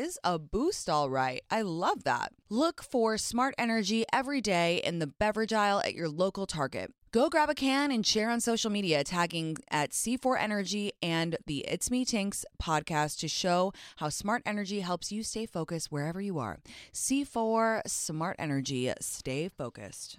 is a boost, all right. I love that. Look for smart energy every day in the beverage aisle at your local Target. Go grab a can and share on social media, tagging at C4 Energy and the It's Me Tinx podcast to show how smart energy helps you stay focused wherever you are. C4 Smart Energy, stay focused.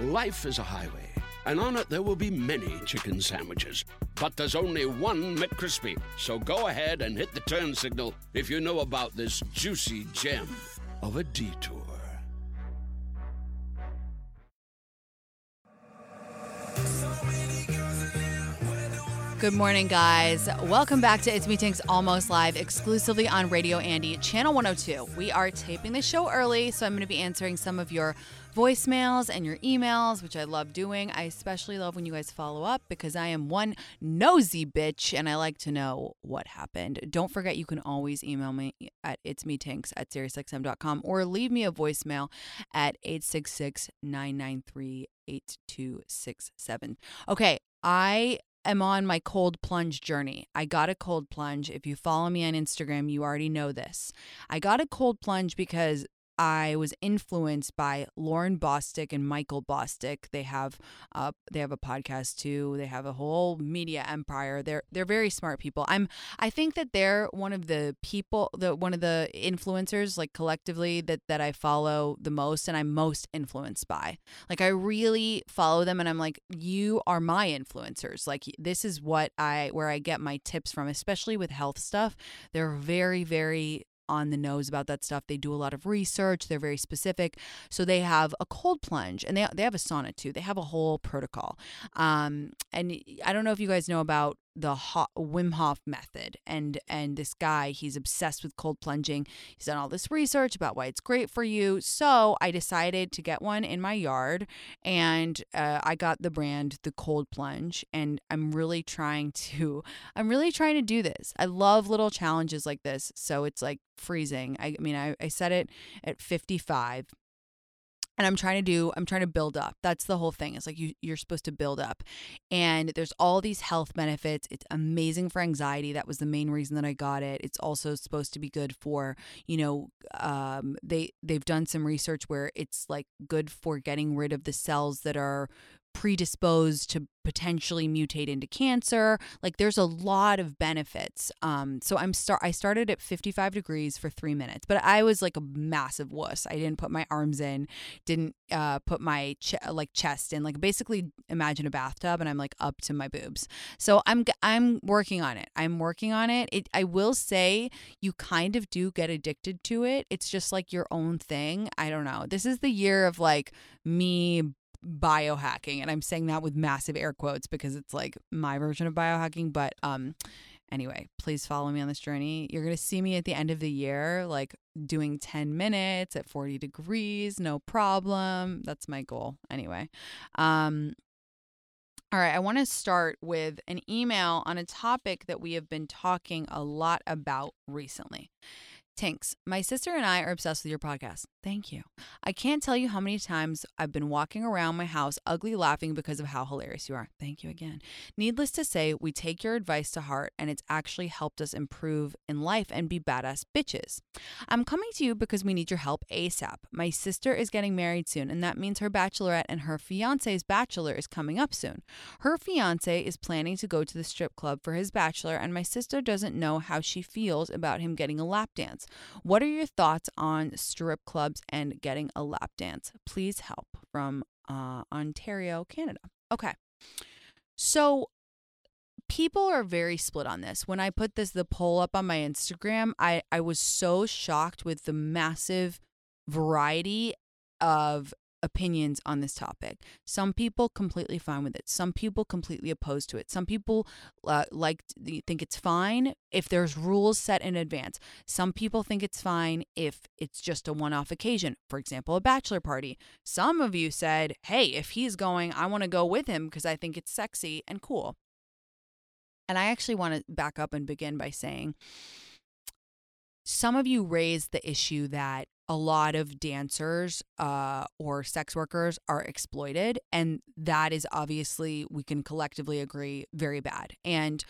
Life is a highway, and on it there will be many chicken sandwiches. But there's only one McCrispy. So go ahead and hit the turn signal if you know about this juicy gem of a detour. Good morning, guys. Welcome back to It's Me Tinx Almost Live, exclusively on Radio Andy, Channel 102. We are taping the show early, so I'm going to be answering some of your voicemails and your emails, which I love doing. I especially love when you guys follow up because I am one nosy bitch and I like to know what happened. Don't forget, you can always email me at itsmetinx at SiriusXM.com or leave me a voicemail at 866 993 8267. Okay, I am on my cold plunge journey. I got a cold plunge. If you follow me on Instagram, you already know this. I got a cold plunge because I was influenced by Lauren Bosstick and Michael Bosstick. They have uh, they have a podcast too. They have a whole media empire. They're they're very smart people. I'm I think that they're one of the people the one of the influencers like collectively that that I follow the most and I'm most influenced by. Like I really follow them and I'm like you are my influencers. Like this is what I where I get my tips from, especially with health stuff. They're very very on the nose about that stuff. They do a lot of research. They're very specific. So they have a cold plunge and they, they have a sauna too. They have a whole protocol. Um, and I don't know if you guys know about the hot, Wim Hof method and and this guy he's obsessed with cold plunging. He's done all this research about why it's great for you. So I decided to get one in my yard and uh, I got the brand the Cold Plunge and I'm really trying to I'm really trying to do this. I love little challenges like this. So it's like freezing. I, I mean I, I set it at 55 and i'm trying to do i'm trying to build up. That's the whole thing. It's like you, you're supposed to build up. And there's all these health benefits. It's amazing for anxiety. That was the main reason that i got it. It's also supposed to be good for you know um, they they've done some research where it's like good for getting rid of the cells that are predisposed to potentially mutate into cancer. Like there's a lot of benefits. Um, so I'm start I started at 55 degrees for three minutes, but I was like a massive wuss. I didn't put my arms in, didn't uh, put my ch- like chest in. Like basically imagine a bathtub, and I'm like up to my boobs. So I'm I'm working on it. I'm working on it. It I will say you kind of do get addicted to it. It's just like your own thing. I don't know. This is the year of like me biohacking and i'm saying that with massive air quotes because it's like my version of biohacking but um anyway please follow me on this journey. You're going to see me at the end of the year like doing 10 minutes at 40 degrees no problem. That's my goal anyway. Um all right, I want to start with an email on a topic that we have been talking a lot about recently. Tinx, my sister and I are obsessed with your podcast. Thank you. I can't tell you how many times I've been walking around my house ugly laughing because of how hilarious you are. Thank you again. Needless to say, we take your advice to heart and it's actually helped us improve in life and be badass bitches. I'm coming to you because we need your help ASAP. My sister is getting married soon, and that means her bachelorette and her fiance's bachelor is coming up soon. Her fiance is planning to go to the strip club for his bachelor, and my sister doesn't know how she feels about him getting a lap dance. What are your thoughts on strip clubs and getting a lap dance? Please help from uh, Ontario, Canada. Okay. So people are very split on this. When I put this the poll up on my Instagram, I I was so shocked with the massive variety of opinions on this topic. Some people completely fine with it. Some people completely opposed to it. Some people uh, like think it's fine if there's rules set in advance. Some people think it's fine if it's just a one-off occasion. For example, a bachelor party. Some of you said, "Hey, if he's going, I want to go with him because I think it's sexy and cool." And I actually want to back up and begin by saying some of you raised the issue that a lot of dancers uh, or sex workers are exploited. And that is obviously, we can collectively agree, very bad. And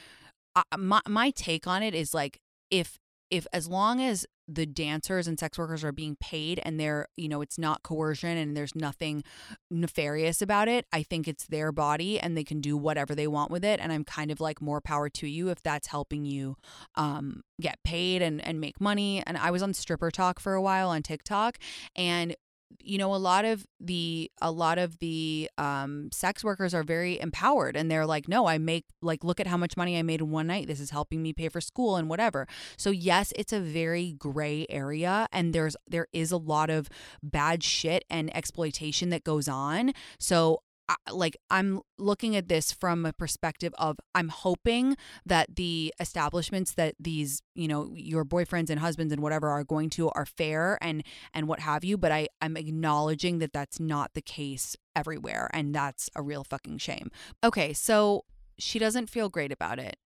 uh, my, my take on it is like, if if as long as the dancers and sex workers are being paid and they're you know it's not coercion and there's nothing nefarious about it i think it's their body and they can do whatever they want with it and i'm kind of like more power to you if that's helping you um, get paid and and make money and i was on stripper talk for a while on tiktok and you know a lot of the a lot of the um sex workers are very empowered and they're like no i make like look at how much money i made in one night. This is helping me pay for school and whatever. So yes it's a very gray area and there's there is a lot of bad shit and exploitation that goes on. So like I'm looking at this from a perspective of I'm hoping that the establishments that these, you know, your boyfriends and husbands and whatever are going to are fair and and what have you, but I I'm acknowledging that that's not the case everywhere and that's a real fucking shame. Okay, so she doesn't feel great about it.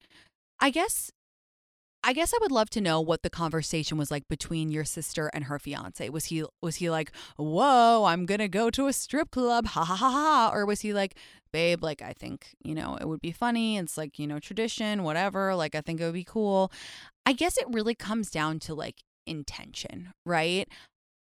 I guess I guess I would love to know what the conversation was like between your sister and her fiance. Was he was he like, "Whoa, I'm going to go to a strip club." Ha ha ha ha, or was he like, "Babe, like I think, you know, it would be funny. It's like, you know, tradition, whatever. Like I think it would be cool." I guess it really comes down to like intention, right?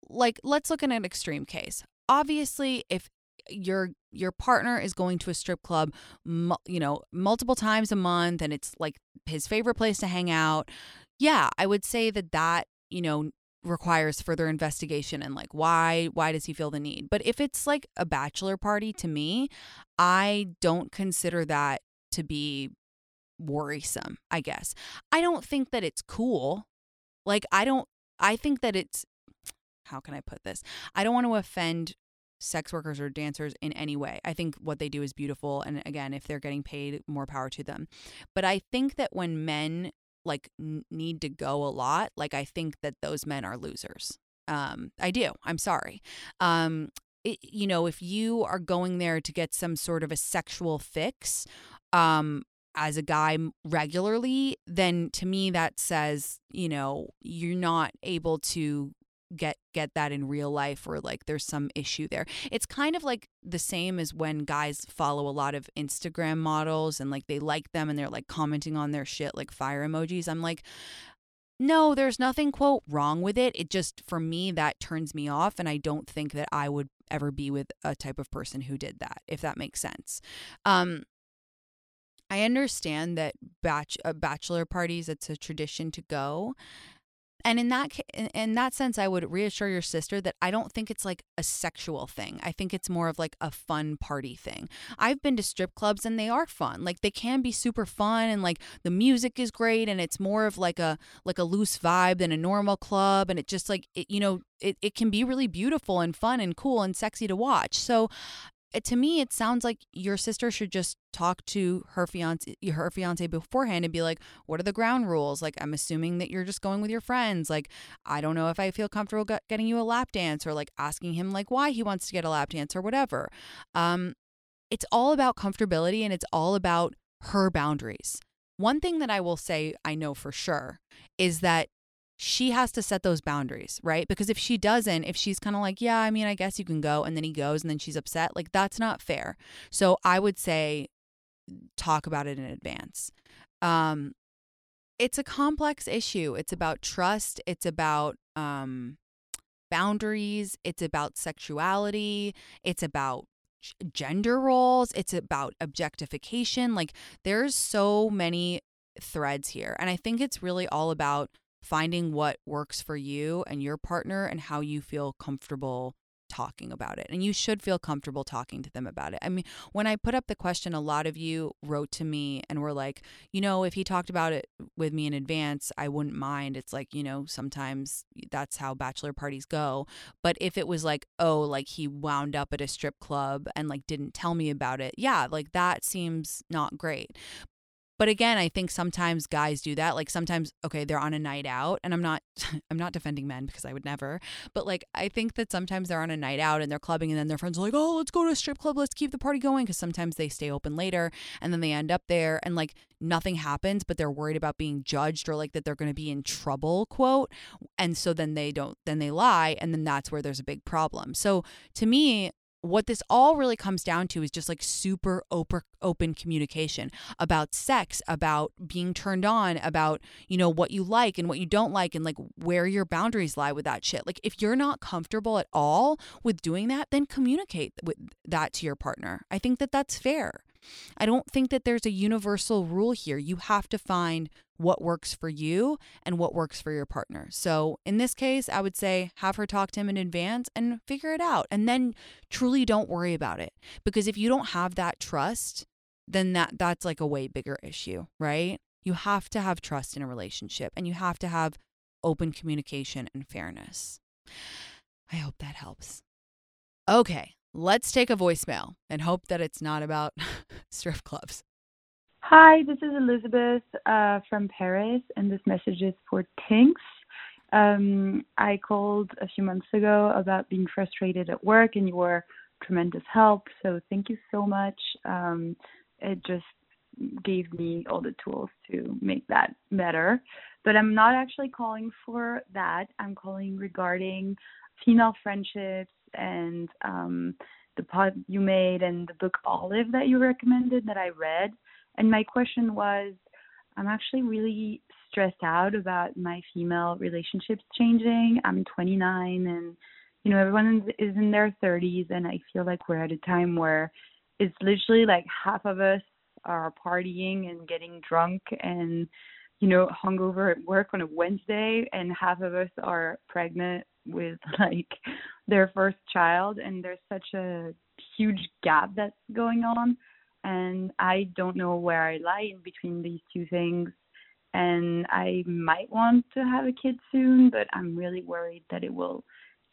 Like let's look at an extreme case. Obviously, if your your partner is going to a strip club you know multiple times a month and it's like his favorite place to hang out. Yeah i would say that that you know requires further investigation and like why why does he feel the need? But if it's like a bachelor party to me i don't consider that to be worrisome i guess. I don't think that it's cool. Like i don't i think that it's how can i put this? I don't want to offend sex workers or dancers in any way. I think what they do is beautiful. And again, if they're getting paid, more power to them. But I think that when men like n- need to go a lot, like I think that those men are losers. Um, I do. I'm sorry. Um, it, you know, if you are going there to get some sort of a sexual fix, um, as a guy regularly, then to me that says, you know, you're not able to get get that in real life or like there's some issue there. It's kind of like the same as when guys follow a lot of Instagram models and like they like them and they're like commenting on their shit like fire emojis. I'm like no, there's nothing quote wrong with it. It just for me that turns me off and I don't think that I would ever be with a type of person who did that if that makes sense. Um I understand that batch uh, bachelor parties it's a tradition to go and in that in that sense i would reassure your sister that i don't think it's like a sexual thing. I think it's more of like a fun party thing. I've been to strip clubs and they are fun. Like they can be super fun and like the music is great and it's more of like a like a loose vibe than a normal club. And it just like it, you know it, it can be really beautiful and fun and cool and sexy to watch. So to me it sounds like your sister should just talk to her fiance her fiance beforehand and be like what are the ground rules? Like i'm assuming that you're just going with your friends. Like i don't know if i feel comfortable getting you a lap dance or like asking him like why he wants to get a lap dance or whatever. Um it's all about comfortability and it's all about her boundaries. One thing that i will say i know for sure is that she has to set those boundaries, right? Because if she doesn't, if she's kind of like, yeah, I mean, I guess you can go, and then he goes and then she's upset, like that's not fair. So I would say talk about it in advance. Um, it's a complex issue. It's about trust. It's about um, boundaries. It's about sexuality. It's about gender roles. It's about objectification. Like there's so many threads here. And I think it's really all about finding what works for you and your partner and how you feel comfortable talking about it. And you should feel comfortable talking to them about it. I mean, when I put up the question, a lot of you wrote to me and were like, you know, if he talked about it with me in advance, I wouldn't mind. It's like, you know, sometimes that's how bachelor parties go. But if it was like, oh, like he wound up at a strip club and like didn't tell me about it, yeah, like that seems not great. But again, I think sometimes guys do that. Like sometimes, okay, they're on a night out, and I'm not, I'm not defending men because I would never. But like, I think that sometimes they're on a night out and they're clubbing, and then their friends are like, "Oh, let's go to a strip club. Let's keep the party going." Because sometimes they stay open later, and then they end up there, and like nothing happens, but they're worried about being judged or like that they're going to be in trouble, quote. And so then they don't, then they lie, and then that's where there's a big problem. So to me, what this all really comes down to is just like super open communication about sex about being turned on about you know what you like and what you don't like and like where your boundaries lie with that shit. Like if you're not comfortable at all with doing that then communicate with that to your partner. I think that that's fair. I don't think that there's a universal rule here. You have to find what works for you and what works for your partner. So, in this case, I would say have her talk to him in advance and figure it out. And then truly don't worry about it. Because if you don't have that trust, then that that's like a way bigger issue, right? You have to have trust in a relationship and you have to have open communication and fairness. I hope that helps. Okay, Let's take a voicemail and hope that it's not about strip clubs. Hi, this is Elizabeth uh, from Paris, and this message is for Tinx. Um, I called a few months ago about being frustrated at work, and you were tremendous help. So thank you so much. Um, it just gave me all the tools to make that better. But I'm not actually calling for that. I'm calling regarding female friendships and um, the pod you made and the book Olive that you recommended that I read. And my question was I'm actually really stressed out about my female relationships changing. I'm 29 and you know everyone is in their 30s and I feel like we're at a time where it's literally like half of us are partying and getting drunk and you know hungover at work on a Wednesday and half of us are pregnant with like their first child and there's such a huge gap that's going on and I don't know where I lie in between these two things and I might want to have a kid soon but I'm really worried that it will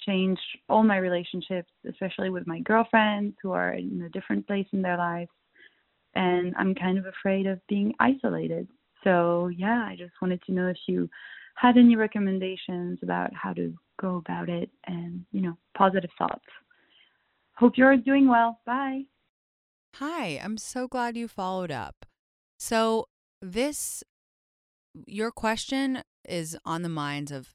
change all my relationships especially with my girlfriends who are in a different place in their lives and I'm kind of afraid of being isolated so yeah I just wanted to know if you had any recommendations about how to go about it and, you know, positive thoughts. Hope you're doing well. Bye. Hi, I'm so glad you followed up. So, this, your question is on the minds of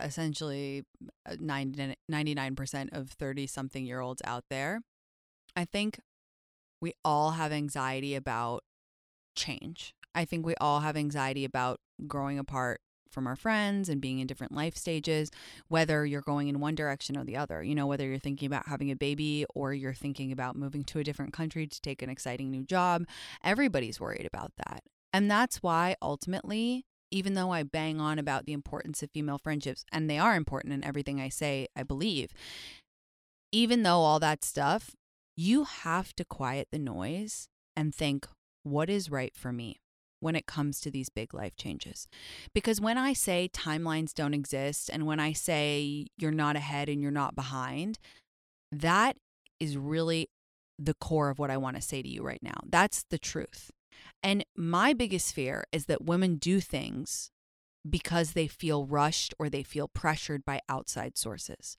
essentially uh, 90, 99% of 30 something year olds out there. I think we all have anxiety about change. I think we all have anxiety about growing apart from our friends and being in different life stages, whether you're going in one direction or the other. You know, whether you're thinking about having a baby or you're thinking about moving to a different country to take an exciting new job, everybody's worried about that. And that's why ultimately, even though I bang on about the importance of female friendships, and they are important in everything I say, I believe, even though all that stuff, you have to quiet the noise and think, what is right for me? When it comes to these big life changes. Because when I say timelines don't exist and when I say you're not ahead and you're not behind, that is really the core of what I want to say to you right now. That's the truth. And my biggest fear is that women do things because they feel rushed or they feel pressured by outside sources.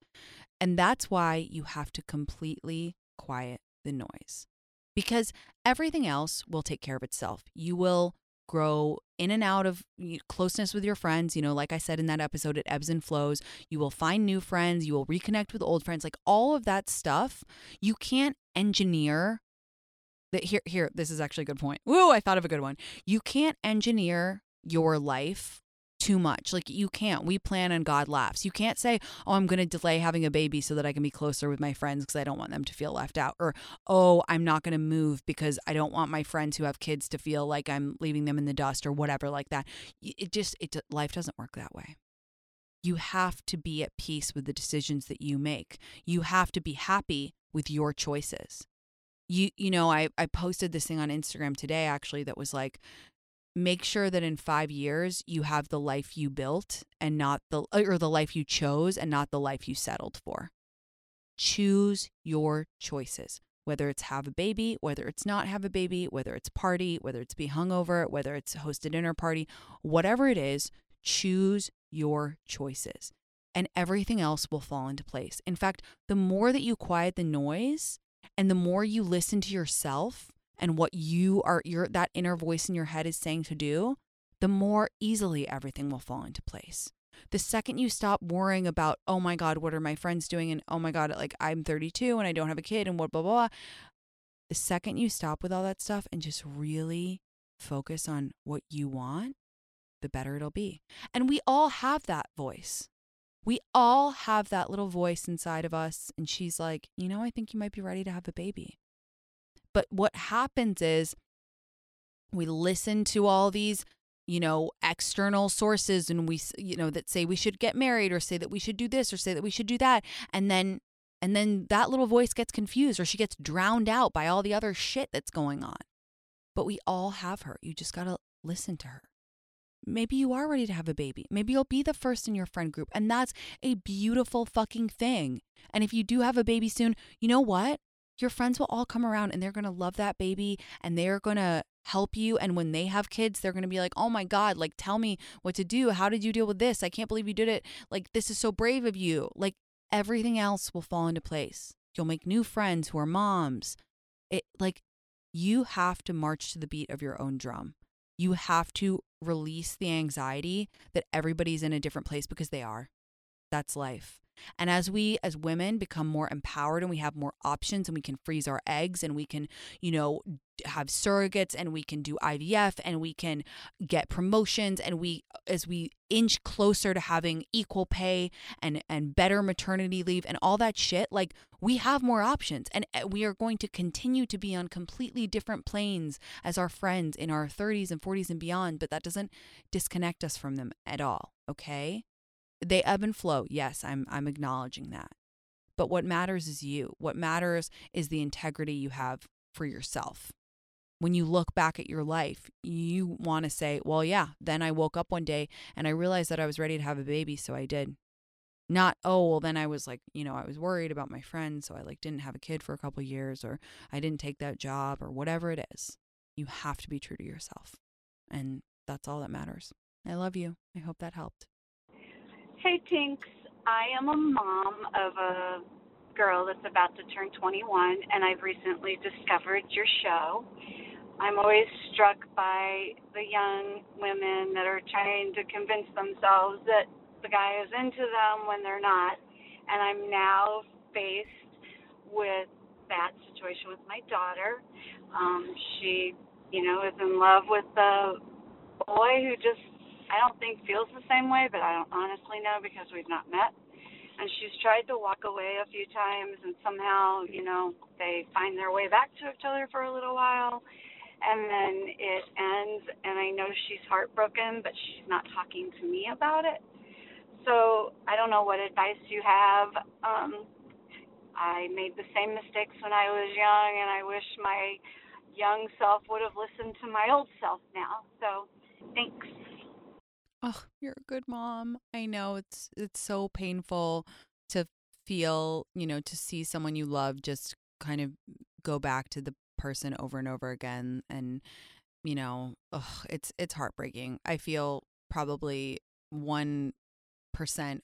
And that's why you have to completely quiet the noise because everything else will take care of itself. You will grow in and out of closeness with your friends. You know, like I said in that episode, it ebbs and flows. You will find new friends, you will reconnect with old friends, like all of that stuff. You can't engineer that here here this is actually a good point. Woo, I thought of a good one. You can't engineer your life too much. Like you can't. We plan and God laughs. You can't say, "Oh, I'm going to delay having a baby so that I can be closer with my friends because I don't want them to feel left out." Or, "Oh, I'm not going to move because I don't want my friends who have kids to feel like I'm leaving them in the dust or whatever like that." It just it life doesn't work that way. You have to be at peace with the decisions that you make. You have to be happy with your choices. You you know, I I posted this thing on Instagram today actually that was like make sure that in five years you have the life you built and not the or the life you chose and not the life you settled for. Choose your choices whether it's have a baby whether it's not have a baby whether it's party whether it's be hungover whether it's host a dinner party whatever it is choose your choices and everything else will fall into place. In fact the more that you quiet the noise and the more you listen to yourself and what you are your that inner voice in your head is saying to do, the more easily everything will fall into place. The second you stop worrying about, oh my God, what are my friends doing? And oh my God, like I'm 32 and I don't have a kid and what, blah, blah, blah. The second you stop with all that stuff and just really focus on what you want, the better it'll be. And we all have that voice. We all have that little voice inside of us. And she's like, you know, I think you might be ready to have a baby. But what happens is we listen to all these you know external sources and we you know that say we should get married or say that we should do this or say that we should do that. And then and then that little voice gets confused or she gets drowned out by all the other shit that's going on. But we all have her. You just got to listen to her. Maybe you are ready to have a baby. Maybe you'll be the first in your friend group. And that's a beautiful fucking thing. And if you do have a baby soon you know what your friends will all come around and they're going to love that baby and they're going to help you and when they have kids they're going to be like oh my god like tell me what to do. How did you deal with this? I can't believe you did it. Like this is so brave of you. Like everything else will fall into place. You'll make new friends who are moms. It like you have to march to the beat of your own drum. You have to release the anxiety that everybody's in a different place because they are. That's life and as we as women become more empowered and we have more options and we can freeze our eggs and we can, you know, have surrogates and we can do IVF and we can get promotions and we as we inch closer to having equal pay and and better maternity leave and all that shit like we have more options. And eh, we are going to continue to be on completely different planes as our friends in our 30s and 40s and beyond but that doesn't disconnect us from them at all okay they ebb and flow. Yes, I'm I'm acknowledging that. But what matters is you. What matters is the integrity you have for yourself. When you look back at your life, you want to say, "Well, yeah, then I woke up one day and I realized that I was ready to have a baby, so I did." Not, "Oh, well, then I was like, you know, I was worried about my friends, so I like didn't have a kid for a couple years or I didn't take that job or whatever it is." You have to be true to yourself. And that's all that matters. I love you. I hope that helped. Hey, Tinx. I am a mom of a girl that's about to turn 21, and I've recently discovered your show. I'm always struck by the young women that are trying to convince themselves that the guy is into them when they're not. And I'm now faced with that situation with my daughter. Um, she, you know, is in love with the boy who just I don't think feels the same way, but I don't honestly know because we've not met. And she's tried to walk away a few times, and somehow, you know, they find their way back to each other for a little while, and then it ends. And I know she's heartbroken, but she's not talking to me about it. So I don't know what advice you have. Um, I made the same mistakes when I was young, and I wish my young self would have listened to my old self now. So thanks. Oh, you're a good mom. I know it's it's so painful to feel, you know, to see someone you love just kind of go back to the person over and over again and you know, ugh, it's it's heartbreaking. I feel probably 1%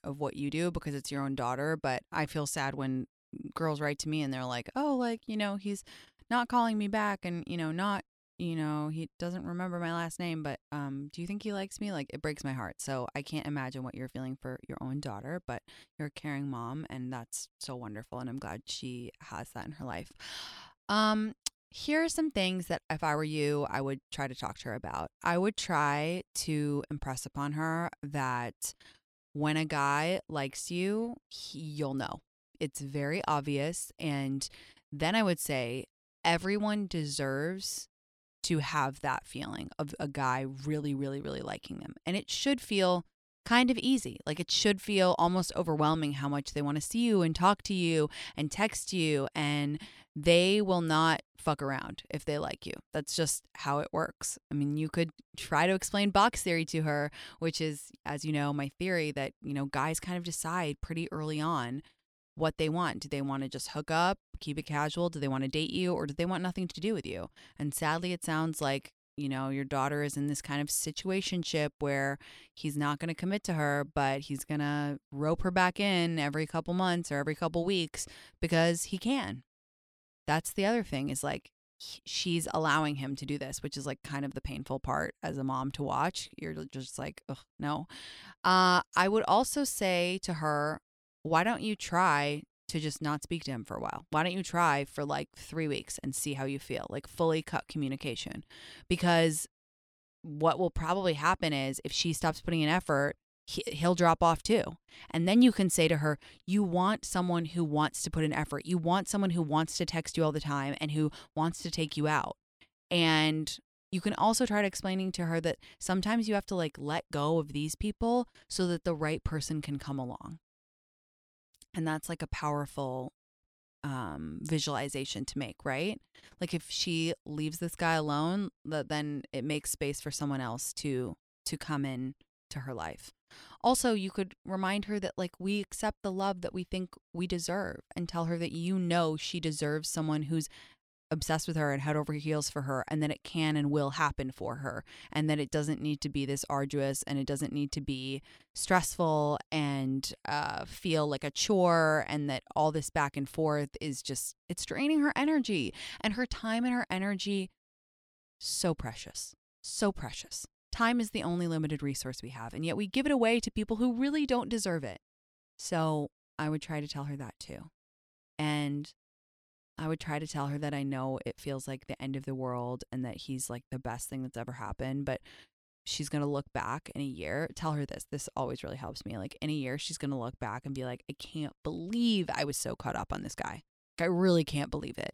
of what you do because it's your own daughter, but I feel sad when girls write to me and they're like, "Oh, like, you know, he's not calling me back and, you know, not you know, he doesn't remember my last name, but um, do you think he likes me? Like, it breaks my heart. So I can't imagine what you're feeling for your own daughter, but you're a caring mom, and that's so wonderful. And I'm glad she has that in her life. Um, here are some things that if I were you, I would try to talk to her about. I would try to impress upon her that when a guy likes you, he, you'll know. It's very obvious. And then I would say everyone deserves to have that feeling of a guy really, really, really liking them. And it should feel kind of easy. Like it should feel almost overwhelming how much they want to see you and talk to you and text you. And they will not fuck around if they like you. That's just how it works. I mean, you could try to explain box theory to her, which is, as you know, my theory that, you know, guys kind of decide pretty early on what they want. Do they want to just hook up, keep it casual? Do they want to date you or do they want nothing to do with you? And sadly, it sounds like, you know, your daughter is in this kind of situationship where he's not going to commit to her, but he's going to rope her back in every couple months or every couple weeks because he can. That's the other thing is like she's allowing him to do this, which is like kind of the painful part as a mom to watch. You're just like, no. Uh, I would also say to her, why don't you try to just not speak to him for a while? Why don't you try for like three weeks and see how you feel? Like fully cut communication. Because what will probably happen is if she stops putting in effort, he'll drop off too. And then you can say to her, You want someone who wants to put in effort. You want someone who wants to text you all the time and who wants to take you out. And you can also try to explaining to her that sometimes you have to like let go of these people so that the right person can come along. And that's like a powerful um visualization to make, right? Like if she leaves this guy alone, that then it makes space for someone else to to come in to her life. Also, you could remind her that like we accept the love that we think we deserve and tell her that you know she deserves someone who's obsessed with her and head over heels for her and that it can and will happen for her and that it doesn't need to be this arduous and it doesn't need to be stressful and uh, feel like a chore and that all this back and forth is just it's draining her energy and her time and her energy so precious so precious. Time is the only limited resource we have and yet we give it away to people who really don't deserve it. So i would try to tell her that too. And I would try to tell her that I know it feels like the end of the world and that he's like the best thing that's ever happened, but she's going to look back in a year. Tell her this. This always really helps me. Like in a year, she's going to look back and be like, I can't believe I was so caught up on this guy. I really can't believe it.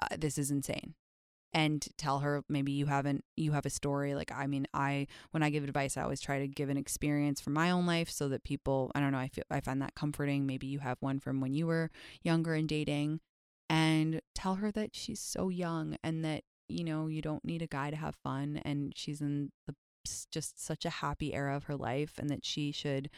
Uh, this is insane. And tell her maybe you haven't, you have a story. Like, I mean, I, when I give advice, I always try to give an experience from my own life so that people, I don't know, I feel, I find that comforting. Maybe you have one from when you were younger and dating and tell her that she's so young and that you know you don't need a guy to have fun and she's in the just such a happy era of her life and that she should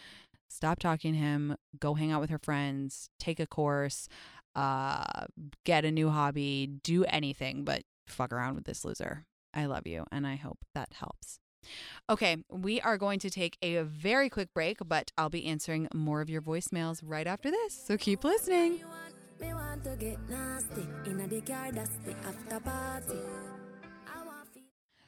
stop talking to him go hang out with her friends take a course uh get a new hobby do anything but fuck around with this loser i love you and i hope that helps Okay, we are going to take a very quick break, but I'll be answering more of your voicemails right after this. So keep listening. Me want to get nasty in a car, after party.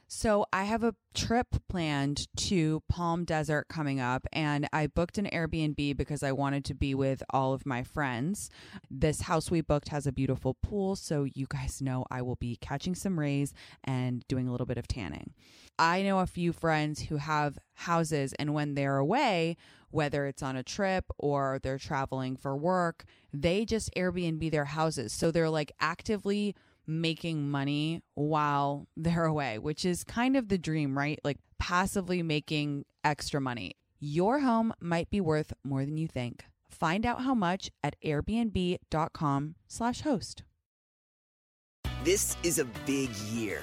So, I have a trip planned to Palm Desert coming up, and I booked an Airbnb because I wanted to be with all of my friends. This house we booked has a beautiful pool, so you guys know I will be catching some rays and doing a little bit of tanning. I know a few friends who have houses, and when they're away, whether it's on a trip or they're traveling for work, they just Airbnb their houses. So they're like actively making money while they're away, which is kind of the dream, right? Like passively making extra money. Your home might be worth more than you think. Find out how much at airbnb.com/slash host. This is a big year.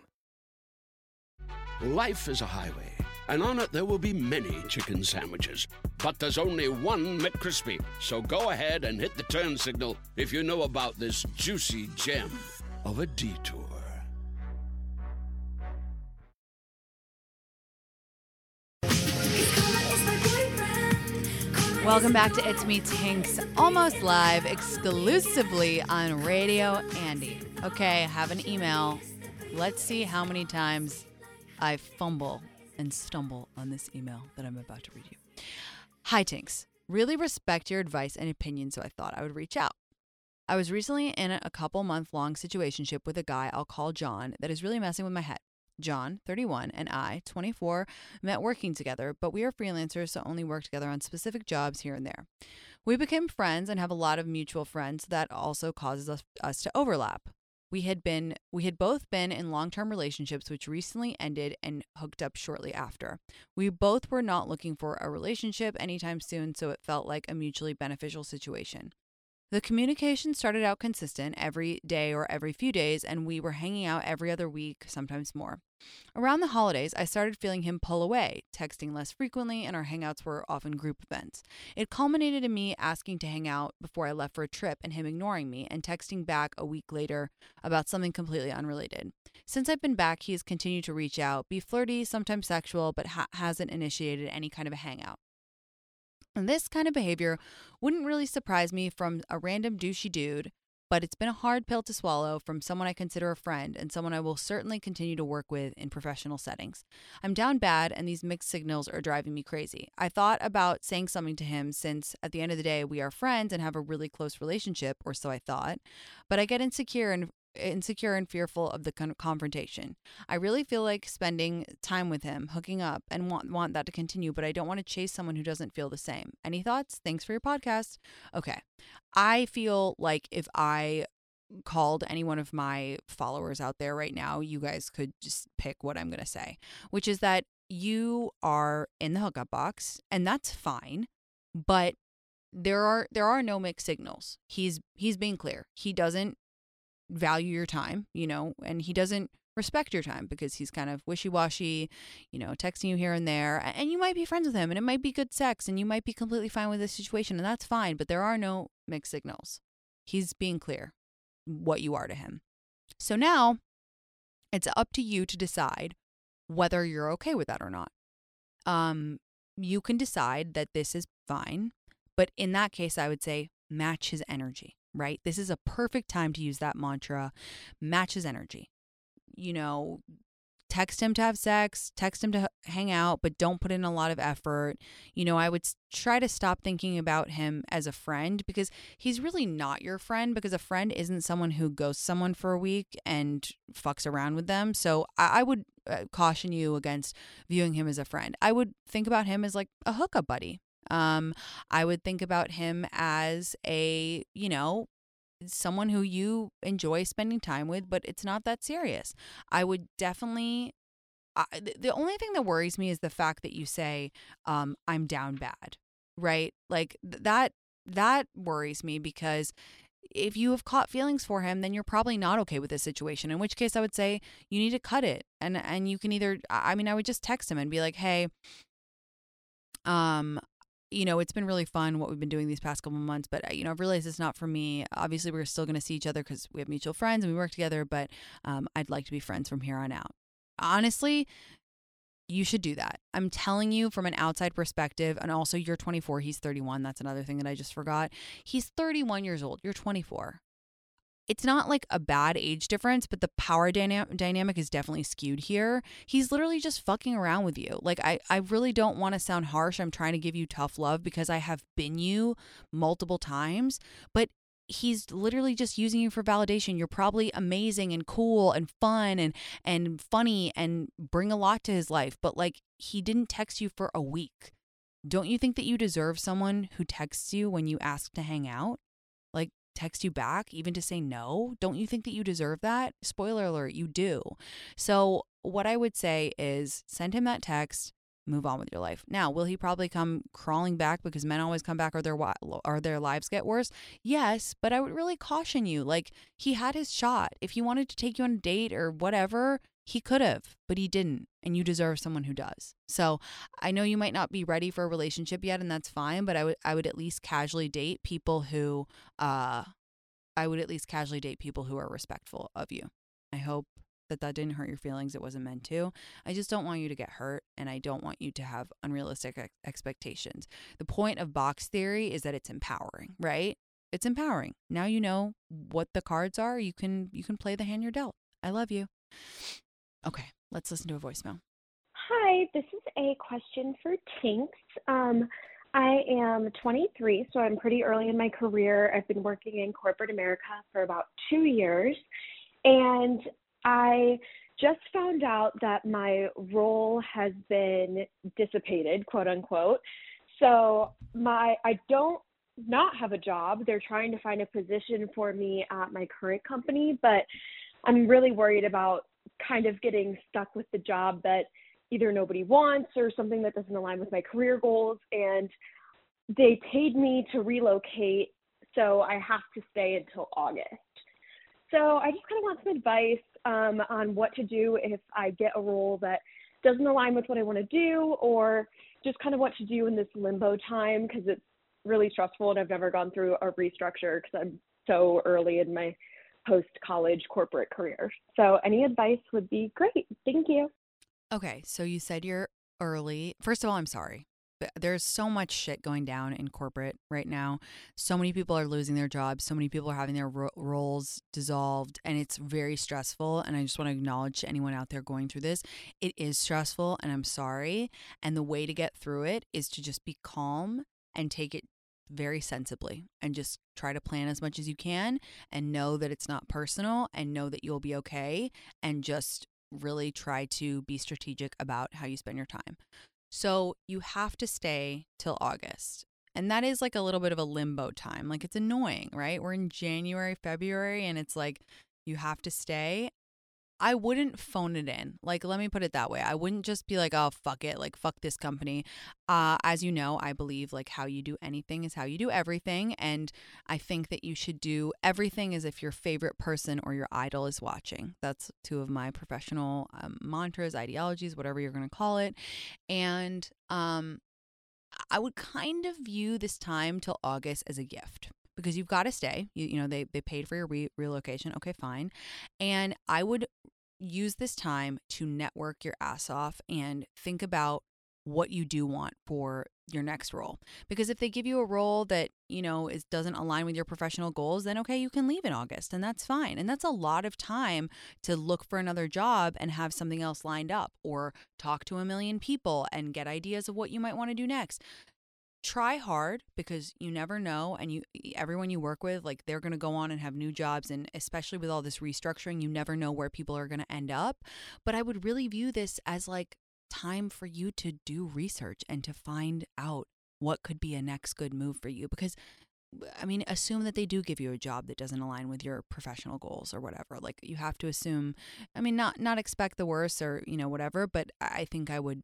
Life is a highway, and on it there will be many chicken sandwiches. But there's only one McCrispy. So go ahead and hit the turn signal if you know about this juicy gem of a detour. Welcome back to It's Me Tinx, almost live, exclusively on Radio Andy. Okay, I have an email. Let's see how many times I fumble and stumble on this email that I'm about to read you. Hi, Tinx. Really respect your advice and opinion, so I thought I would reach out. I was recently in a couple month long situationship with a guy I'll call John that is really messing with my head. John, 31, and I, 24, met working together, but we are freelancers, so only work together on specific jobs here and there. We became friends and have a lot of mutual friends that also causes us, us to overlap. We had been we had both been in long-term relationships which recently ended and hooked up shortly after. We both were not looking for a relationship anytime soon, so it felt like a mutually beneficial situation. The communication started out consistent every day or every few days, and we were hanging out every other week, sometimes more. Around the holidays, I started feeling him pull away, texting less frequently, and our hangouts were often group events. It culminated in me asking to hang out before I left for a trip and him ignoring me and texting back a week later about something completely unrelated. Since I've been back, he has continued to reach out, be flirty, sometimes sexual, but ha- hasn't initiated any kind of a hangout. And this kind of behavior wouldn't really surprise me from a random douchey dude, but it's been a hard pill to swallow from someone I consider a friend and someone I will certainly continue to work with in professional settings. I'm down bad, and these mixed signals are driving me crazy. I thought about saying something to him since at the end of the day, we are friends and have a really close relationship, or so I thought, but I get insecure and insecure and fearful of the con- confrontation. I really feel like spending time with him, hooking up, and want want that to continue, but I don't want to chase someone who doesn't feel the same. Any thoughts? Thanks for your podcast. Okay. I feel like if I called any one of my followers out there right now, you guys could just pick what I'm going to say, which is that you are in the hookup box and that's fine, but there are there are no mixed signals. He's he's being clear. He doesn't value your time, you know, and he doesn't respect your time because he's kind of wishy-washy, you know, texting you here and there. And you might be friends with him and it might be good sex and you might be completely fine with this situation and that's fine, but there are no mixed signals. He's being clear what you are to him. So now it's up to you to decide whether you're okay with that or not. Um you can decide that this is fine, but in that case I would say match his energy right? This is a perfect time to use that mantra Matches energy. You know, text him to have sex, text him to hang out, but don't put in a lot of effort. You know, I would try to stop thinking about him as a friend because he's really not your friend because a friend isn't someone who ghosts someone for a week and fucks around with them. So I, would uh, caution you against viewing him as a friend. I would think about him as like a hookup buddy, um, I would think about him as a, you know, someone who you enjoy spending time with, but it's not that serious. I would definitely. I, the only thing that worries me is the fact that you say, um, "I'm down bad," right? Like that. That worries me because if you have caught feelings for him, then you're probably not okay with this situation. In which case, I would say you need to cut it, and and you can either. I mean, I would just text him and be like, "Hey, um, you know, it's been really fun what we've been doing these past couple of months, but uh, you know, I've realized it's not for me. Obviously, we're still going to see each other because we have mutual friends and we work together, but um, I'd like to be friends from here on out. Honestly, you should do that. I'm telling you from an outside perspective, and also you're 24, he's 31. That's another thing that I just forgot. He's 31 years old, you're 24 it's not like a bad age difference, but the power dyna- dynamic is definitely skewed here. He's literally just fucking around with you. Like, I, I really don't want to sound harsh. I'm trying to give you tough love because I have been you multiple times, but he's literally just using you for validation. You're probably amazing and cool and fun and and funny and bring a lot to his life, but like he didn't text you for a week. Don't you think that you deserve someone who texts you when you ask to hang out? Text you back, even to say no? Don't you think that you deserve that? Spoiler alert, you do. So, what I would say is send him that text, move on with your life. Now, will he probably come crawling back because men always come back or their or their lives get worse? Yes, but I would really caution you. Like he had his shot. If he wanted to take you on a date or whatever, he could have, but he didn't, and you deserve someone who does. So, I know you might not be ready for a relationship yet and that's fine, but I would I would at least casually date people who uh I would at least casually date people who are respectful of you. I hope that that didn't hurt your feelings. It wasn't meant to. I just don't want you to get hurt and I don't want you to have unrealistic ex- expectations. The point of box theory is that it's empowering, right? It's empowering. Now you know what the cards are. You can you can play the hand you're dealt. I love you. Okay, let's listen to a voicemail. Hi, this is a question for Tinx. Um, I am 23, so I'm pretty early in my career. I've been working in corporate America for about two years, and I just found out that my role has been dissipated, quote unquote. So my I don't not have a job. They're trying to find a position for me at my current company, but I'm really worried about kind of getting stuck with the job that either nobody wants or something that doesn't align with my career goals and they paid me to relocate so I have to stay until August. So I just kind of want some advice um, on what to do if I get a role that doesn't align with what I want to do, or just kind of what to do in this limbo time because it's really stressful and I've never gone through a restructure because I'm so early in my post college corporate career. So any advice would be great. Thank you. Okay, so you said you're early. First of all, I'm sorry there's so much shit going down in corporate right now. So many people are losing their jobs. So many people are having their ro- roles dissolved, and it's very stressful. And I just want to acknowledge anyone out there going through this, it is stressful, and I'm sorry. And the way to get through it is to just be calm and take it very sensibly and just try to plan as much as you can and know that it's not personal and know that you'll be okay and just really try to be strategic about how you spend your time. So you have to stay till August. And that is like a little bit of a limbo time. Like it's annoying, right? We're in January, February, and it's like you have to stay. I wouldn't phone it in. Like, let me put it that way. I wouldn't just be like, oh, fuck it. Like, fuck this company. Uh, as you know, I believe like how you do anything is how you do everything. And I think that you should do everything as if your favorite person or your idol is watching. That's two of my professional um, mantras, ideologies, whatever you're going to call it. And um, I would kind of view this time till August as a gift because you've got to stay. You, you know, they, they paid for your re- relocation. Okay, fine. And I would use this time to network your ass off and think about what you do want for your next role. Because if they give you a role that you know is doesn't align with your professional goals then okay you can leave in august and that's fine. And that's a lot of time to look for another job and have something else lined up or talk to a million people and get ideas of what you might want to do next try hard because you never know and you everyone you work with like they're going to go on and have new jobs and especially with all this restructuring you never know where people are going to end up but i would really view this as like time for you to do research and to find out what could be a next good move for you because I mean, assume that they do give you a job that doesn't align with your professional goals or whatever. Like you have to assume, I mean, not not expect the worst or you know whatever. But I think I would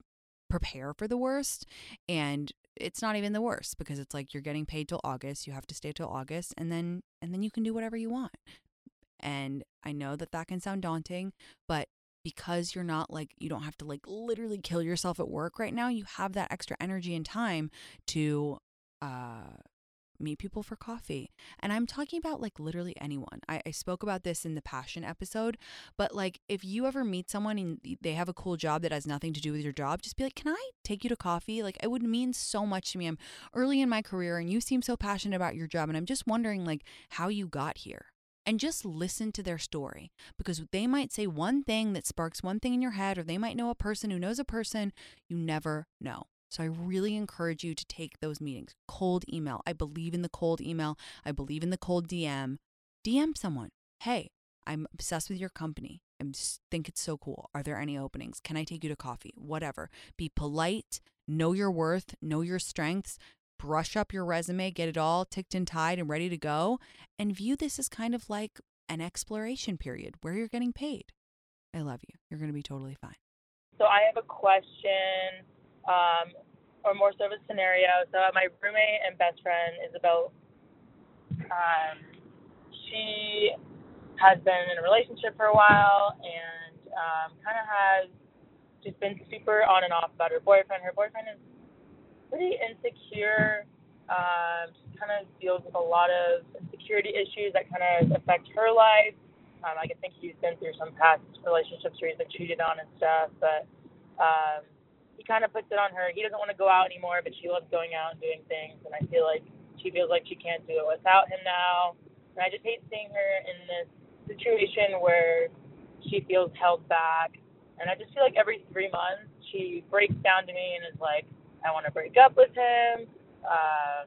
prepare for the worst and it's not even the worst because it's like you're getting paid till August, you have to stay till August and then and then you can do whatever you want. And I know that that can sound daunting, but because you're not like you don't have to like literally kill yourself at work right now, you have that extra energy and time to uh meet people for coffee. And I'm talking about like literally anyone. I, I, spoke about this in the passion episode, but like if you ever meet someone and they have a cool job that has nothing to do with your job, just be like, Can I take you to coffee? Like it would mean so much to me. I'm early in my career and you seem so passionate about your job. And I'm just wondering like how you got here. And just listen to their story because they might say one thing that sparks one thing in your head, or they might know a person who knows a person. You never know. So I really encourage you to take those meetings. Cold email. I believe in the cold email. I believe in the cold DM. DM someone. Hey, I'm obsessed with your company. I think it's so cool. Are there any openings? Can I take you to coffee? Whatever. Be polite. Know your worth. Know your strengths. Brush up your resume. Get it all ticked and tied and ready to go. And view this as kind of like an exploration period where you're getting paid. I love you. You're going to be totally fine. So I have a question um, or more so of a scenario. So my roommate and best friend Isabel, um, she has been in a relationship for a while and um, kind of has just been super on and off about her boyfriend. Her boyfriend is pretty insecure. Um, just kind of deals with a lot of insecurity issues that kind of affect her life. Um, I think he's been through some past relationships where he's been cheated on and stuff, but um, he kind of puts it on her. He doesn't want to go out anymore, but she loves going out and doing things, and I feel like she feels like she can't do it without him now. And I just hate seeing her in this situation where she feels held back. And I just feel like every three months she breaks down to me and is like, I want to break up with him. Um,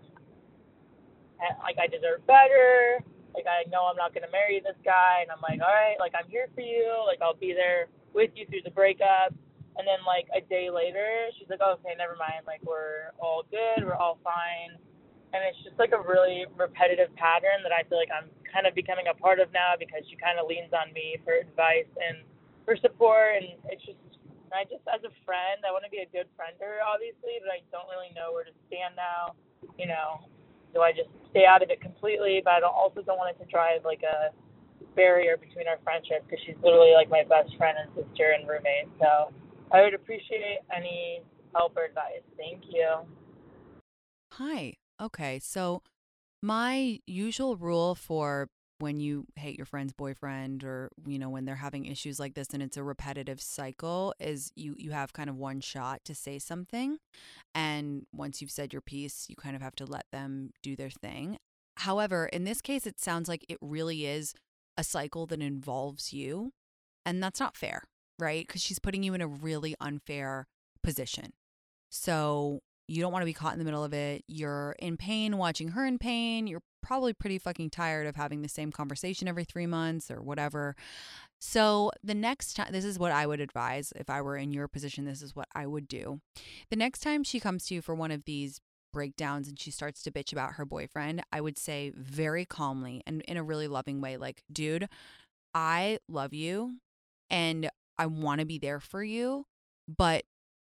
and, like I deserve better. Like I know I'm not gonna marry this guy, and I'm like, all right, like I'm here for you. Like I'll be there with you through the breakup. And then like a day later, she's like, oh, okay, never mind. Like we're all good, we're all fine. And it's just like a really repetitive pattern that I feel like I'm kind of becoming a part of now because she kind of leans on me for advice and for support. And it's just, I just as a friend, I want to be a good friend to her, obviously, but I don't really know where to stand now. You know, do I just stay out of it completely? But I don't, also don't want it to drive like a barrier between our friendship because she's literally like my best friend and sister and roommate. So I would appreciate any help or advice. Thank you. Hi. Okay. So, my usual rule for when you hate your friend's boyfriend or you know when they're having issues like this and it's a repetitive cycle is you you have kind of one shot to say something and once you've said your piece you kind of have to let them do their thing however in this case it sounds like it really is a cycle that involves you and that's not fair right? Because she's putting you in a really unfair position. So you don't want to be caught in the middle of it. You're in pain watching her in pain. You're probably pretty fucking tired of having the same conversation every three months or whatever. So the next time, this is what I would advise if I were in your position. This is what I would do. The next time she comes to you for one of these breakdowns and she starts to bitch about her boyfriend, I would say very calmly and in a really loving way, like, dude, I love you and I want to be there for you, but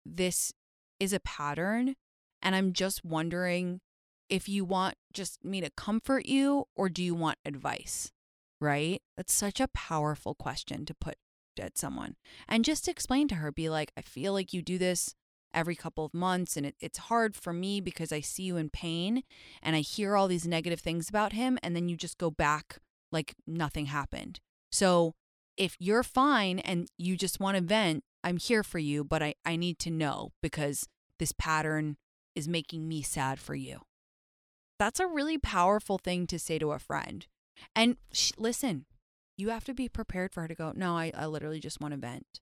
this is a pattern. And I'm just wondering if you want just me to comfort you or do you want advice? Right? That's such a powerful question to put at someone. And just explain to her, be like, I feel like you do this every couple of months and it, it's hard for me because I see you in pain and I hear all these negative things about him and then you just go back like nothing happened. So if you're fine and you just want to vent, I'm here for you, but I, I need to know because this pattern is making me sad for you. That's a really powerful thing to say to a friend. And sh- listen, you have to be prepared for her to go, No, I, I literally just want to vent.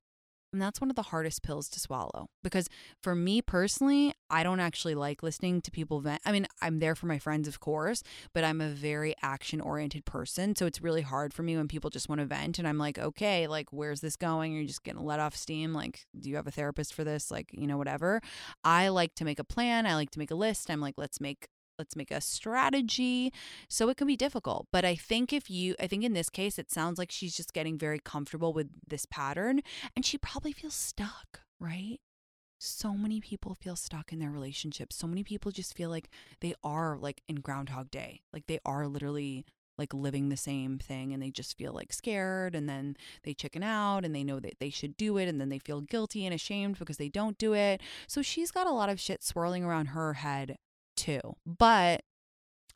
And that's one of the hardest pills to swallow because for me personally, I don't actually like listening to people vent. I mean, I'm there for my friends, of course, but I'm a very action oriented person. So it's really hard for me when people just want to vent and I'm like, okay, like, where's this going? You're just getting let off steam. Like, do you have a therapist for this? Like, you know, whatever. I like to make a plan. I like to make a list. I'm like, let's make let's make a strategy. So it can be difficult. But I think if you, I think in this case, it sounds like she's just getting very comfortable with this pattern and she probably feels stuck, right? So many people feel stuck in their relationships. So many people just feel like they are like in Groundhog Day, like they are literally like living the same thing and they just feel like scared and then they chicken out and they know that they should do it and then they feel guilty and ashamed because they don't do it. So she's got a lot of shit swirling around her head too. But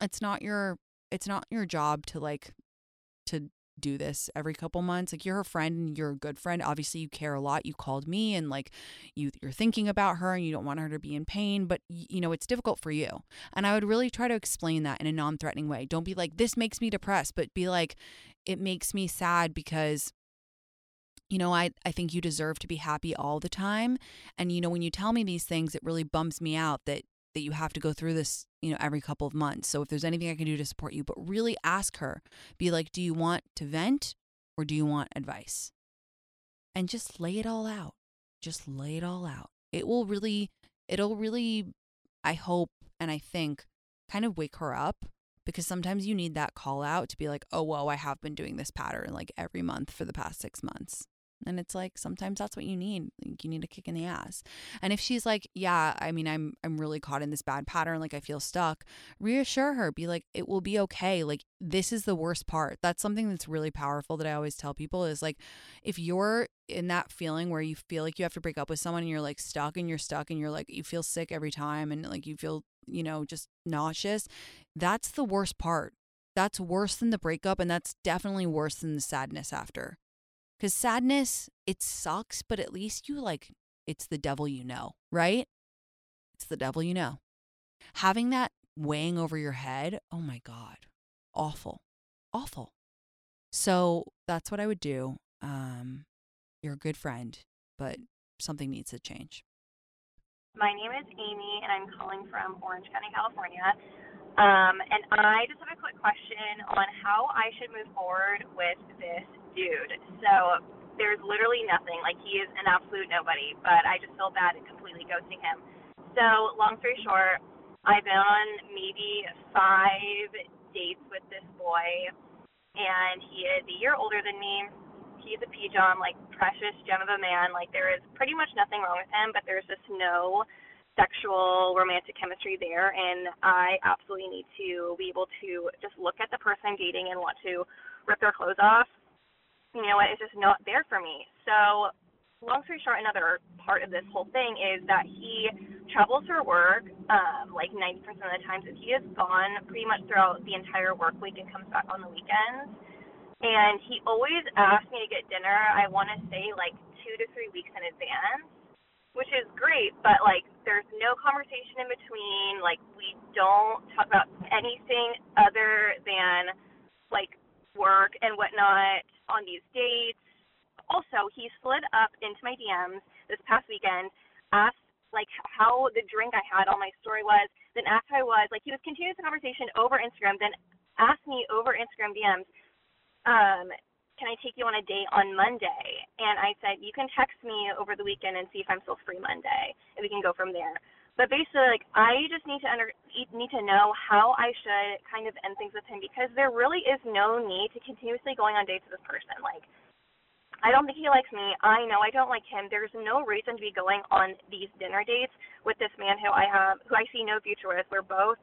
it's not your it's not your job to like to do this every couple months like you're her friend and you're a good friend obviously you care a lot you called me and like you you're thinking about her and you don't want her to be in pain but you know it's difficult for you and i would really try to explain that in a non-threatening way don't be like this makes me depressed but be like it makes me sad because you know i i think you deserve to be happy all the time and you know when you tell me these things it really bums me out that that you have to go through this, you know, every couple of months. So if there's anything I can do to support you, but really ask her, be like, do you want to vent or do you want advice? And just lay it all out. Just lay it all out. It will really, it'll really, I hope and I think, kind of wake her up because sometimes you need that call out to be like, oh, whoa, I have been doing this pattern like every month for the past six months. And it's like sometimes that's what you need. Like you need a kick in the ass. And if she's like, "Yeah, I mean, I'm I'm really caught in this bad pattern, like I feel stuck." Reassure her. Be like, "It will be okay. Like this is the worst part." That's something that's really powerful that I always tell people is like if you're in that feeling where you feel like you have to break up with someone and you're like stuck and you're stuck and you're like you feel sick every time and like you feel, you know, just nauseous, that's the worst part. That's worse than the breakup and that's definitely worse than the sadness after. Cuz sadness, it sucks, but at least you like it's the devil you know, right? It's the devil you know. Having that weighing over your head, oh my god. Awful. Awful. So, that's what I would do. Um you're a good friend, but something needs to change. My name is Amy, and I'm calling from Orange County, California. Um, and I just have a quick question on how I should move forward with this dude. So there's literally nothing. Like he is an absolute nobody, but I just feel bad at completely ghosting him. So long story short, I've been on maybe five dates with this boy, and he is a year older than me he's a P-John, like precious gem of a man. Like there is pretty much nothing wrong with him, but there's just no sexual romantic chemistry there and I absolutely need to be able to just look at the person I'm dating and want to rip their clothes off. You know what, it's just not there for me. So long story short, another part of this whole thing is that he travels for work um, like 90% of the time. So he is gone pretty much throughout the entire work week and comes back on the weekends and he always asks me to get dinner. I want to say like two to three weeks in advance, which is great. But like, there's no conversation in between. Like, we don't talk about anything other than like work and whatnot on these dates. Also, he slid up into my DMs this past weekend, asked like how the drink I had on my story was, then asked how I was. Like he was continuing the conversation over Instagram, then asked me over Instagram DMs um, can I take you on a date on Monday? And I said, you can text me over the weekend and see if I'm still free Monday, and we can go from there. But basically, like, I just need to under need to know how I should kind of end things with him because there really is no need to continuously going on dates with this person. Like, I don't think he likes me. I know I don't like him. There's no reason to be going on these dinner dates with this man who I have, who I see no future with. We're both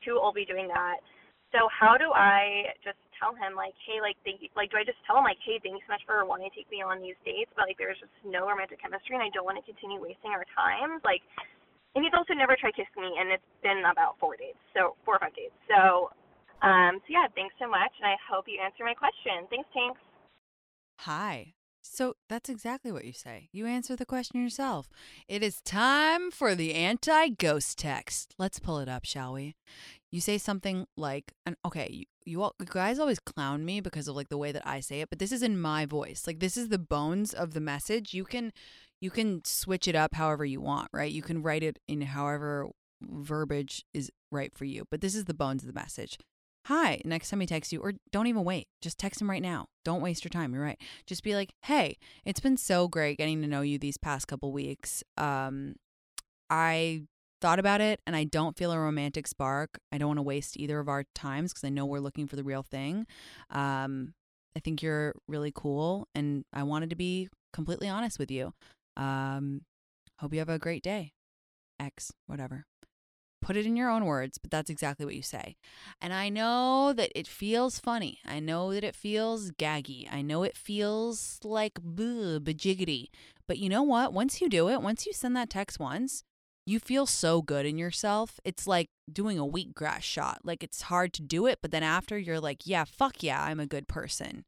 too old to be doing that. So how do I just tell him like, hey, like, thank you, like, do I just tell him like, hey, thanks so much for wanting to take me on these dates, but like, there's just no romantic chemistry, and I don't want to continue wasting our time, like. And he's also never tried kissing me, and it's been about four dates, so four or five dates. So, um, so yeah, thanks so much, and I hope you answer my question. Thanks, Tinx. Hi. So that's exactly what you say. You answer the question yourself. It is time for the anti ghost text. Let's pull it up, shall we? You say something like, okay, you, all, you guys always clown me because of like the way that I say it, but this is in my voice. Like this is the bones of the message. You can you can switch it up however you want, right? You can write it in however verbiage is right for you, but this is the bones of the message. Hi, next time he texts you, or don't even wait. Just text him right now. Don't waste your time. You're right. Just be like, hey, it's been so great getting to know you these past couple weeks. Um, I thought about it and I don't feel a romantic spark. I don't want to waste either of our times because I know we're looking for the real thing. Um, I think you're really cool and I wanted to be completely honest with you. Um, hope you have a great day. X, whatever. Put it in your own words, but that's exactly what you say. And I know that it feels funny. I know that it feels gaggy. I know it feels like bleh, bajiggity. But you know what? Once you do it, once you send that text once, you feel so good in yourself. It's like doing a wheatgrass shot. Like it's hard to do it, but then after you're like, yeah, fuck yeah, I'm a good person.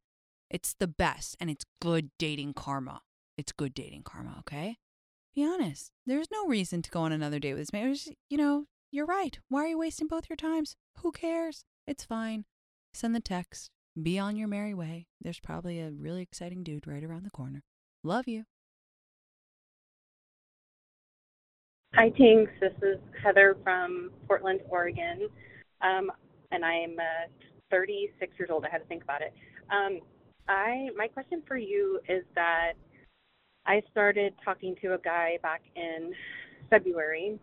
It's the best and it's good dating karma. It's good dating karma, okay? Be honest. There's no reason to go on another date with this man. Just, you know, you're right. Why are you wasting both your times? Who cares? It's fine. Send the text. Be on your merry way. There's probably a really exciting dude right around the corner. Love you. Hi, Tinx. This is Heather from Portland, Oregon. Um, and I'm uh, 36 years old. I had to think about it. Um, I my question for you is that I started talking to a guy back in February,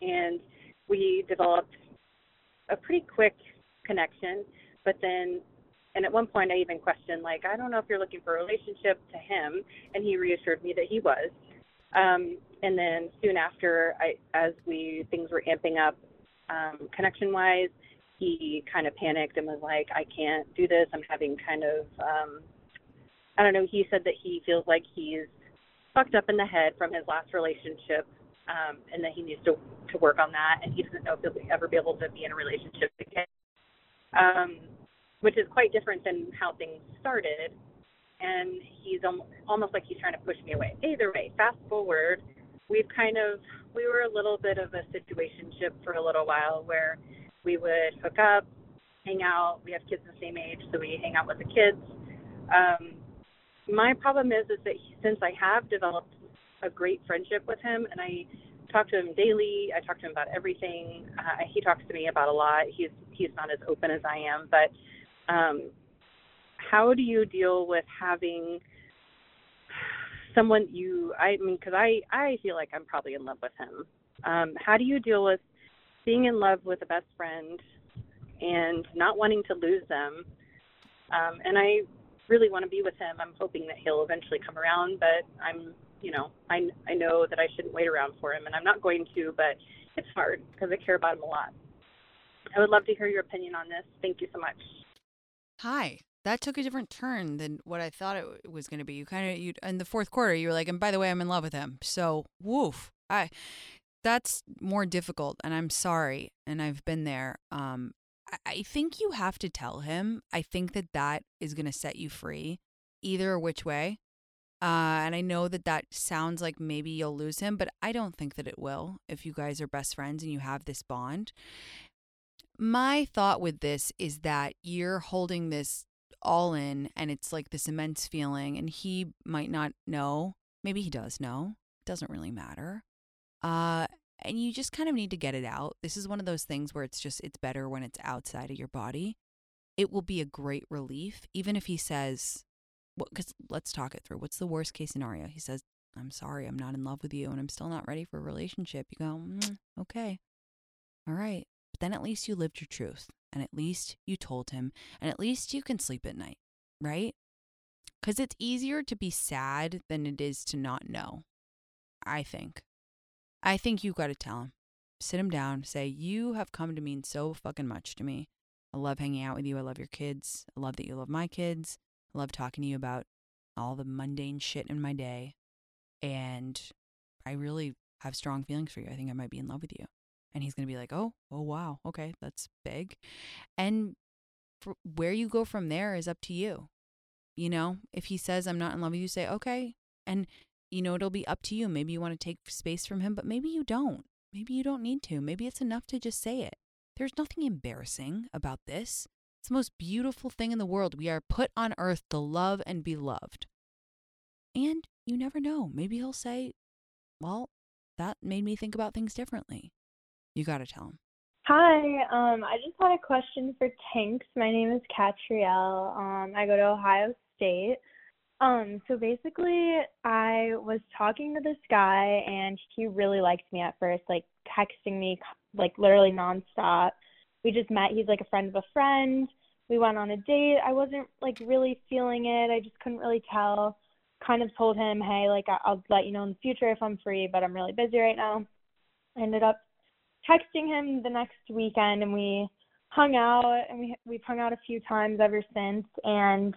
and we developed a pretty quick connection. But then And at one point, I even questioned, like, I don't know if you're looking for a relationship to him, and he reassured me that he was. Um, and then soon after, I, as we things were amping up, um, connection-wise, he kind of panicked and was like, I can't do this. I'm having kind of, um, I don't know. He said that he feels like he's fucked up in the head from his last relationship, um, and that he needs to to work on that, and he doesn't know if he'll ever be able to be in a relationship again. Um, which is quite different than how things started. And he's almost like he's trying to push me away. Either way, fast forward, we've kind of we were a little bit of a situationship for a little while where we would hook up, hang out. We have kids the same age, so we hang out with the kids. Um, my problem is is that he, since I have developed a great friendship with him, and I talk to him daily. I talk to him about everything. Uh, he talks to me about a lot. He's he's not as open as I am, but um, how do you deal with having someone you I mean because I I feel like I'm probably in love with him. Um, how do you deal with being in love with a best friend and not wanting to lose them? Um, and I really want to be with him. I'm hoping that he'll eventually come around, but I'm you know I I know that I shouldn't wait around for him, and I'm not going to, but it's hard because I care about him a lot. I would love to hear your opinion on this. Thank you so much. Hi. That took a different turn than what I thought it was going to be. You kind of you in the fourth quarter, you were like, and by the way, I'm in love with him. So, woof. I that's more difficult, and I'm sorry, and I've been there. Um, I, I think you have to tell him. I think that that is going to set you free, either which way. Uh, and I know that that sounds like maybe you'll lose him, but I don't think that it will if you guys are best friends and you have this bond. My thought with this is that you're holding this all in and it's like this immense feeling, and he might not know. Maybe he does know. Doesn't really matter. Uh, and you just kind of need to get it out. This is one of those things where it's just, it's better when it's outside of your body. It will be a great relief, even if he says, because let's talk it through. What's the worst case scenario? He says, I'm sorry, I'm not in love with you and I'm still not ready for a relationship. You go, mm, okay. All right. But then at least you lived your truth and at least you told him and at least you can sleep at night, right? Because it's easier to be sad than it is to not know. I think. I think you got to tell him. Sit him down, say, You have come to mean so fucking much to me. I love hanging out with you. I love your kids. I love that you love my kids. I love talking to you about all the mundane shit in my day. And I really have strong feelings for you. I think I might be in love with you and he's going to be like, "Oh, oh wow, okay, that's big." And where you go from there is up to you. You know, if he says I'm not in love with you, say, "Okay." And you know, it'll be up to you. Maybe you want to take space from him, but maybe you don't. Maybe you don't need to. Maybe it's enough to just say it. There's nothing embarrassing about this. It's the most beautiful thing in the world. We are put on earth to love and be loved. And you never know. Maybe he'll say, Well, that made me think about things differently. You got to tell him. Hi, um, I just had a question for Tinx. My name is Catrielle. Um, I go to Ohio State. Um, so basically, I was talking to this guy, and he really liked me at first, like texting me, like literally nonstop. We just met. He's like a friend of a friend. We went on a date. I wasn't like really feeling it. I just couldn't really tell. Kind of told him, hey, like I'll let you know in the future if I'm free, but I'm really busy right now. I ended up texting him the next weekend and we hung out and we we've hung out a few times ever since and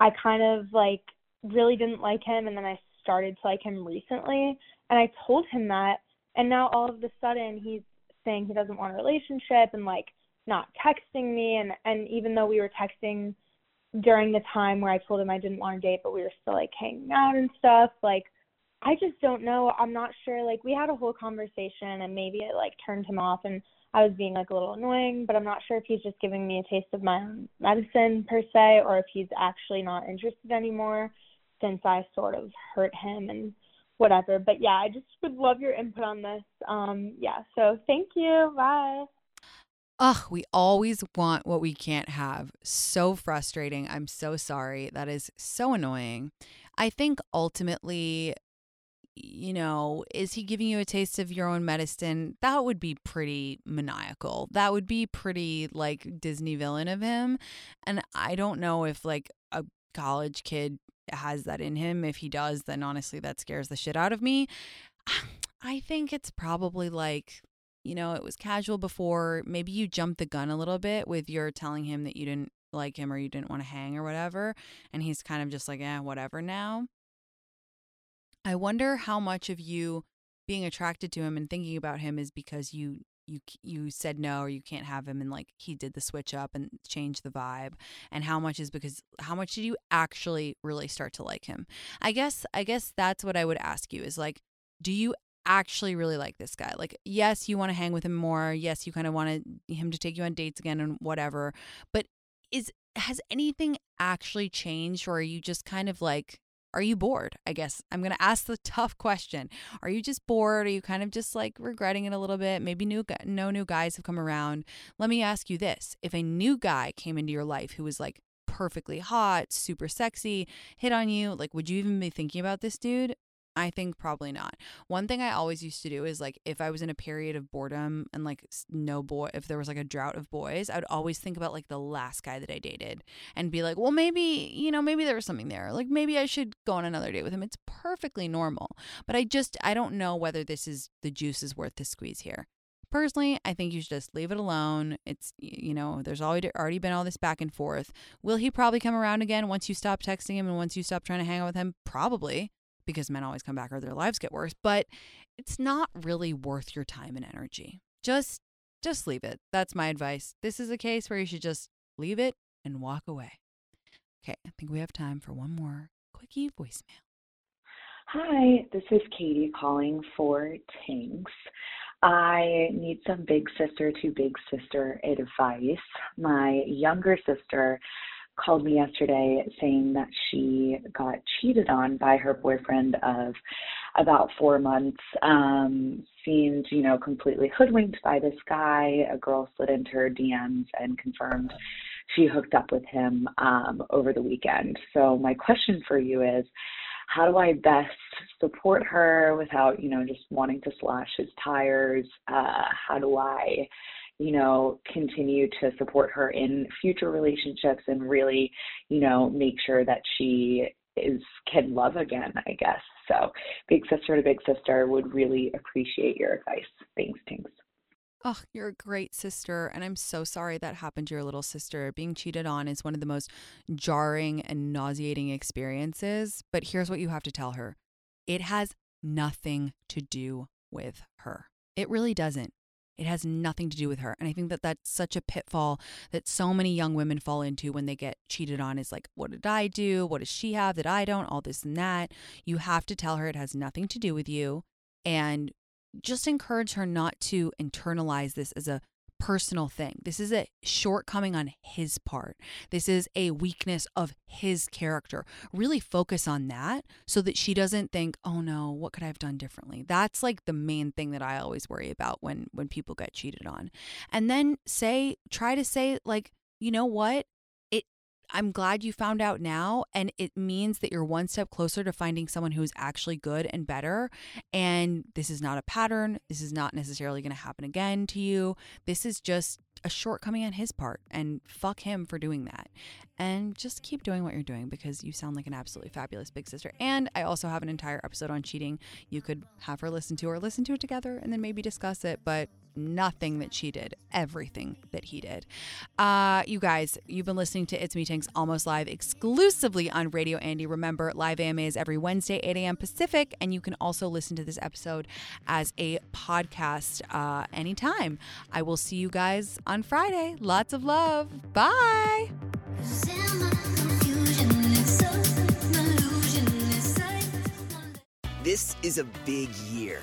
I kind of like really didn't like him and then I started to like him recently and I told him that and now all of a sudden he's saying he doesn't want a relationship and like not texting me and and even though we were texting during the time where I told him I didn't want to date but we were still like hanging out and stuff like I just don't know. I'm not sure. Like we had a whole conversation and maybe it like turned him off and I was being like a little annoying, but I'm not sure if he's just giving me a taste of my own medicine per se or if he's actually not interested anymore since I sort of hurt him and whatever. But yeah, I just would love your input on this. Um yeah, so thank you. Bye. Ugh, we always want what we can't have. So frustrating. I'm so sorry. That is so annoying. I think ultimately you know, is he giving you a taste of your own medicine? That would be pretty maniacal. That would be pretty like Disney villain of him. And I don't know if like a college kid has that in him. If he does, then honestly, that scares the shit out of me. I think it's probably like, you know, it was casual before. Maybe you jumped the gun a little bit with your telling him that you didn't like him or you didn't want to hang or whatever. And he's kind of just like, yeah, whatever now. I wonder how much of you being attracted to him and thinking about him is because you you you said no or you can't have him and like he did the switch up and change the vibe and how much is because how much did you actually really start to like him? I guess i guess that's what i would ask you is like do you actually really like this guy? Like yes you want to hang with him more yes you kind of want him to take you on dates again and whatever but is has anything actually changed or are you just kind of like are you bored? I guess I'm going to ask the tough question. Are you just bored? Are you kind of just like regretting it a little bit? Maybe new no new guys have come around. Let me ask you this. If a new guy came into your life who was like perfectly hot, super sexy, hit on you, like would you even be thinking about this dude? I think probably not. One thing I always used to do is like if I was in a period of boredom and like no boy, if there was like a drought of boys, I would always think about like the last guy that I dated and be like, well, maybe, you know, maybe there was something there. Like maybe I should go on another date with him. It's perfectly normal. But I just, I don't know whether this is the juice is worth the squeeze here. Personally, I think you should just leave it alone. It's, you know, there's already already been all this back and forth. Will he probably come around again once you stop texting him and once you stop trying to hang out with him? Probably because men always come back or their lives get worse, but it's not really worth your time and energy. Just just leave it. That's my advice. This is a case where you should just leave it and walk away. Okay, I think we have time for one more quickie voicemail. Hi, this is Katie calling for Tinx. I need some big sister to big sister advice. My younger sister called me yesterday saying that she got cheated on by her boyfriend of about four months. Um, seemed, you know, completely hoodwinked by this guy. A girl slid into her DMs and confirmed she hooked up with him um, over the weekend. So my question for you is, how do I best support her without, you know, just wanting to slash his tires? Uh, how do I you know, continue to support her in future relationships and really, you know, make sure that she is can love again, I guess. So, big sister to big sister would really appreciate your advice. Thanks, Tinx. Oh, you're a great sister. And I'm so sorry that happened to your little sister. Being cheated on is one of the most jarring and nauseating experiences. But here's what you have to tell her it has nothing to do with her. It really doesn't. It has nothing to do with her. And I think that that's such a pitfall that so many young women fall into when they get cheated on is like, what did I do? What does she have that I don't? All this and that. You have to tell her it has nothing to do with you and just encourage her not to internalize this as a personal thing. This is a shortcoming on his part. This is a weakness of his character. Really focus on that so that she doesn't think, "Oh no, what could I have done differently?" That's like the main thing that I always worry about when when people get cheated on. And then say try to say like, "You know what? I'm glad you found out now. And it means that you're one step closer to finding someone who's actually good and better. And this is not a pattern. This is not necessarily going to happen again to you. This is just a shortcoming on his part and fuck him for doing that. And just keep doing what you're doing because you sound like an absolutely fabulous big sister. And I also have an entire episode on cheating you could have her listen to or listen to it together and then maybe discuss it. But nothing that she did, everything that he did. Uh, you guys, you've been listening to It's Me Tinx Almost Live exclusively on Radio Andy. Remember, live AMA is every Wednesday, 8 a.m. Pacific, and you can also listen to this episode as a podcast uh, anytime. I will see you guys on Friday. Lots of love. Bye. This is a big year